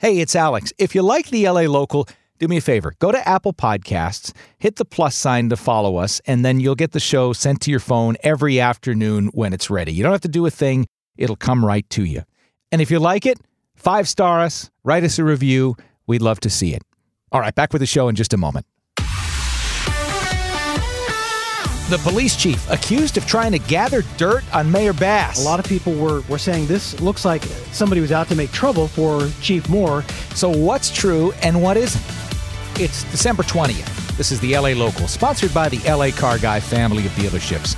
Hey, it's Alex. If you like the LA Local, do me a favor. Go to Apple Podcasts, hit the plus sign to follow us, and then you'll get the show sent to your phone every afternoon when it's ready. You don't have to do a thing, it'll come right to you. And if you like it, five star us, write us a review. We'd love to see it. All right, back with the show in just a moment. The police chief accused of trying to gather dirt on Mayor Bass. A lot of people were, were saying this looks like somebody was out to make trouble for Chief Moore. So, what's true and what isn't? It's December 20th. This is the LA Local, sponsored by the LA Car Guy family of dealerships.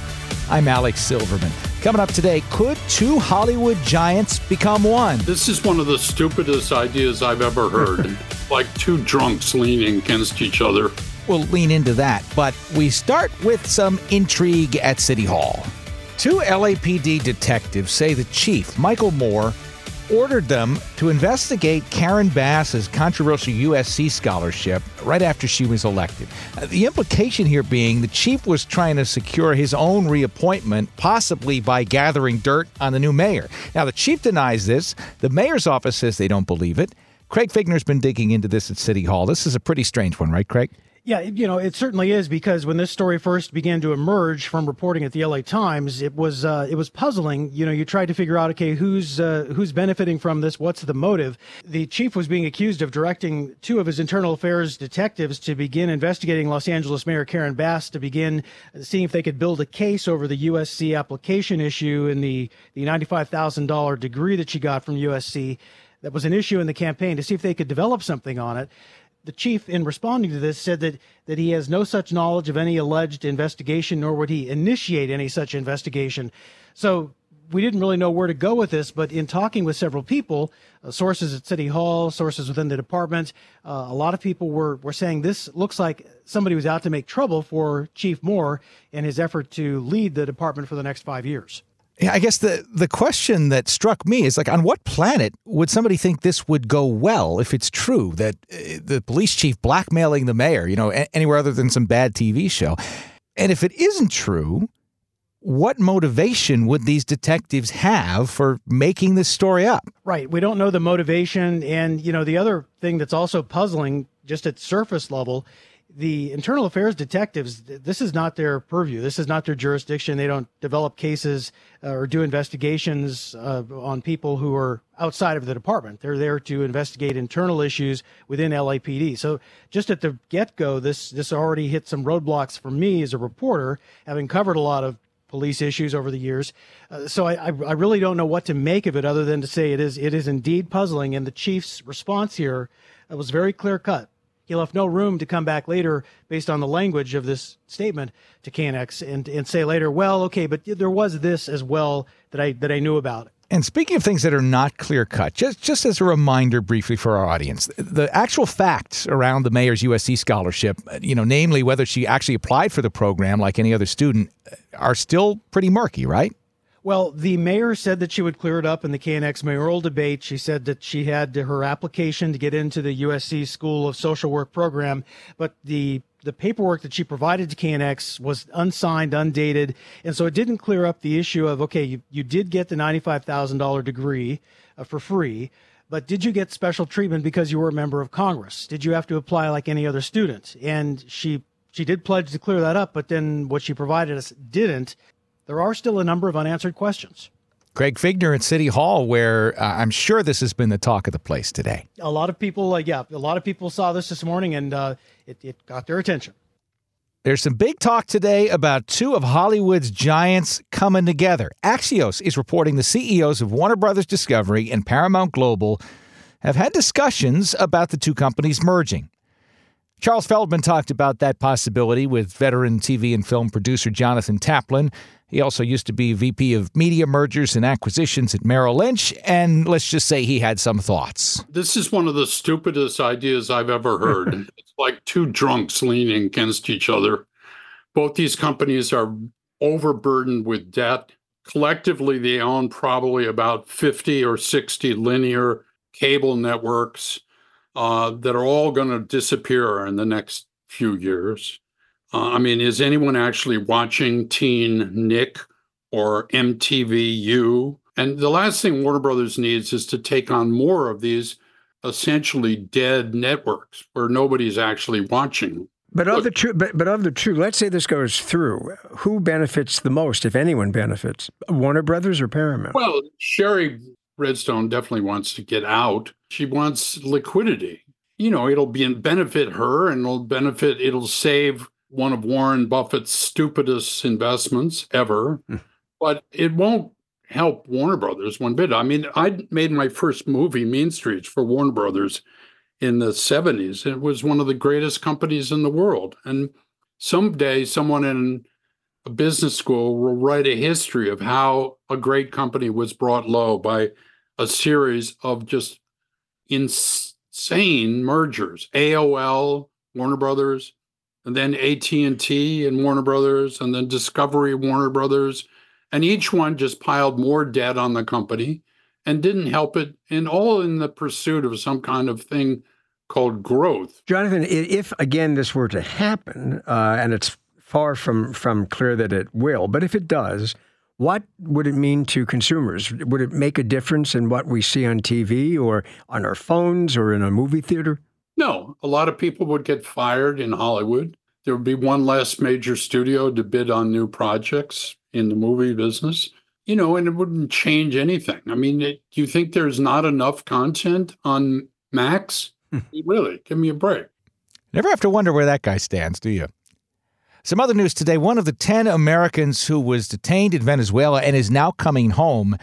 I'm Alex Silverman. Coming up today, could two Hollywood giants become one? This is one of the stupidest ideas I've ever heard. like two drunks leaning against each other. We'll lean into that, but we start with some intrigue at City Hall. Two LAPD detectives say the chief, Michel Moore, ordered them to investigate Karen Bass's controversial USC scholarship right after she was elected. Uh, the implication here being the chief was trying to secure his own reappointment, possibly by gathering dirt on the new mayor. Now, the chief denies this. The mayor's office says they don't believe it. Craig Fiegener's been digging into this at City Hall. This is a pretty strange one, right, Craig? Yeah, you know, it certainly is because when this story first began to emerge from reporting at the LA Times, it was uh, it was puzzling. You know, you tried to figure out, okay, who's uh, who's benefiting from this? What's the motive? The chief was being accused of directing two of his internal affairs detectives to begin investigating Los Angeles Mayor Karen Bass to begin seeing if they could build a case over the USC application issue and the the ninety five thousand dollar degree that she got from USC. That was an issue in the campaign to see if they could develop something on it the chief, in responding to this, said that, that he has no such knowledge of any alleged investigation, nor would he initiate any such investigation. So we didn't really know where to go with this, but in talking with several people, uh, sources at City Hall, sources within the department, uh, a lot of people were, were saying this looks like somebody was out to make trouble for Chief Moore in his effort to lead the department for the next five years. Yeah, I guess the the question that struck me is like, on what planet would somebody think this would go well if it's true that uh, the police chief blackmailing the mayor, you know, a- anywhere other than some bad TV show? And if it isn't true, what motivation would these detectives have for making this story up? Right. We don't know the motivation. And, you know, the other thing that's also puzzling, just at surface level, the internal affairs detectives this is not their purview. This is not their jurisdiction. They don't develop cases uh, or do investigations uh, on people who are outside of the department. They're there to investigate internal issues within LAPD so just at the get-go this this already hit some roadblocks for me as a reporter having covered a lot of police issues over the years. Uh, so I, I really don't know what to make of it other than to say it is it is indeed puzzling. And the chief's response here uh, was very clear cut he left no room to come back later based on the language of this statement to KNX and, and say later, well, okay, but there was this as well that I that I knew about. And speaking of things that are not clear cut, just just as a reminder briefly for our audience, the actual facts around the mayor's USC scholarship, you know, namely whether she actually applied for the program like any other student, uh, are still pretty murky, right? Well, the mayor said that she would clear it up in the KNX mayoral debate. She said that she had her application to get into the USC School of Social Work program, but the the paperwork that she provided to KNX was unsigned, undated, and so it didn't clear up the issue of okay, you, you did get the ninety-five thousand dollar degree uh, for free, but did you get special treatment because you were a member of Congress? Did you have to apply like any other student? And she she did pledge to clear that up, but then what she provided us didn't there are still a number of unanswered questions. Craig Fiegener at City Hall, where uh, I'm sure this has been the talk of the place today. A lot of people, uh, yeah, a lot of people saw this this morning and uh, it, it got their attention. There's some big talk today about two of Hollywood's giants coming together. Axios is reporting the CEOs of Warner Brothers Discovery and Paramount Global have had discussions about the two companies merging. Charles Feldman talked about that possibility with veteran TV and film producer Jonathan Taplin. He also used to be VP of Media Mergers and Acquisitions at Merrill Lynch, and let's just say he had some thoughts. This is one of the stupidest ideas I've ever heard. it's like two drunks leaning against each other. Both these companies are overburdened with debt. Collectively, they own probably about 50 or 60 linear cable networks uh, that are all going to disappear in the next few years. Uh, I mean, is anyone actually watching Teen Nick or MTVU? And the last thing Warner Brothers needs is to take on more of these essentially dead networks where nobody's actually watching. But of the two, but, but of the two, let's say this goes through. Who benefits the most, if anyone benefits? Warner Brothers or Paramount? Well, Shari Redstone definitely wants to get out. She wants liquidity. You know, it'll be benefit her, and it'll benefit. It'll save one of Warren Buffett's stupidest investments ever, hmm. but it won't help Warner Brothers one bit. I mean, I made my first movie, Mean Streets, for Warner Brothers in the 70s. It was one of the greatest companies in the world. And someday someone in a business school will write a history of how a great company was brought low by a series of just insane mergers. AOL, Warner Brothers, and then AT&T and Warner Brothers, and then Discovery Warner Brothers, and each one just piled more debt on the company and didn't help it, and all in the pursuit of some kind of thing called growth. Jonathan, if again this were to happen, uh, and it's far from from clear that it will, but if it does, what would it mean to consumers? Would it make a difference in what we see on TV or on our phones or in a movie theater? No, a lot of people would get fired in Hollywood. There would be one less major studio to bid on new projects in the movie business, you know, and it wouldn't change anything. I mean, it, do you think there's not enough content on Max? Hmm. really, give me a break. Never have to wonder where that guy stands, do you? Some other news today. One of the 10 Americans who was detained in Venezuela and is now coming home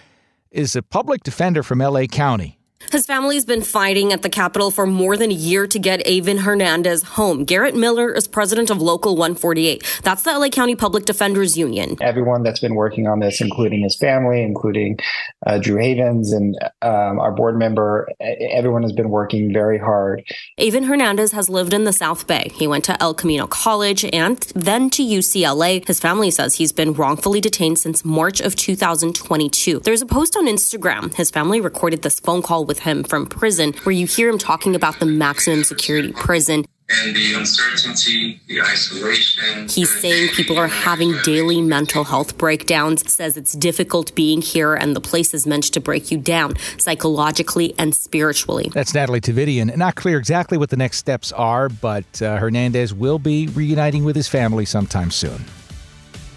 is a public defender from LA County. His family's been fighting at the Capitol for more than a year to get Eyvin Hernandez home. Garrett Miller is president of Local 148. That's the LA County Public Defenders Union. Everyone that's been working on this, including his family, including uh, Drew Havens and um, our board member, everyone has been working very hard. Eyvin Hernandez has lived in the South Bay. He went to El Camino College and then to UCLA. His family says he's been wrongfully detained since March of 2022. There's a post on Instagram. His family recorded this phone call with him from prison, where you hear him talking about the maximum security prison. And the uncertainty, the isolation. He's saying people are having daily mental health breakdowns, says it's difficult being here and the place is meant to break you down psychologically and spiritually. That's Natalie Tavidian. Not clear exactly what the next steps are, but uh, Hernandez will be reuniting with his family sometime soon.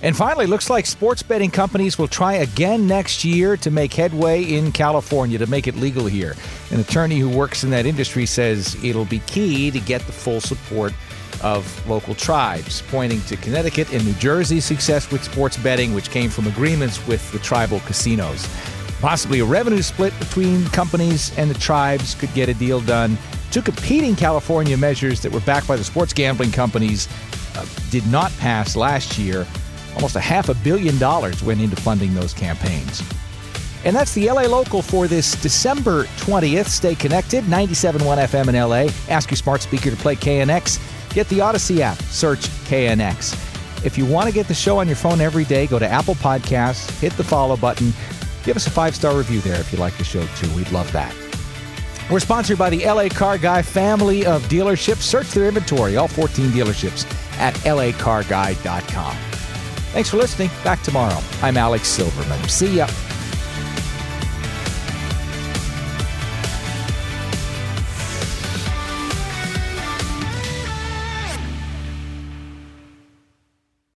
And finally, looks like sports betting companies will try again next year to make headway in California to make it legal here. An attorney who works in that industry says it'll be key to get the full support of local tribes, pointing to Connecticut and New Jersey's success with sports betting, which came from agreements with the tribal casinos. Possibly a revenue split between companies and the tribes could get a deal done. Two competing California measures that were backed by the sports gambling companies uh, did not pass last year. Almost a half a billion dollars went into funding those campaigns. And that's the LA Local for this December 20th. Stay connected, 97.1 FM in LA. Ask your smart speaker to play KNX. Get the Audacy app, search KNX. If you want to get the show on your phone every day, go to Apple Podcasts, hit the follow button. Give us a five star review there if you like the show too. We'd love that. We're sponsored by the LA Car Guy family of dealerships. Search their inventory, all 14 dealerships, at lacarguy.com. Thanks for listening. Back tomorrow. I'm Alex Silverman. See ya.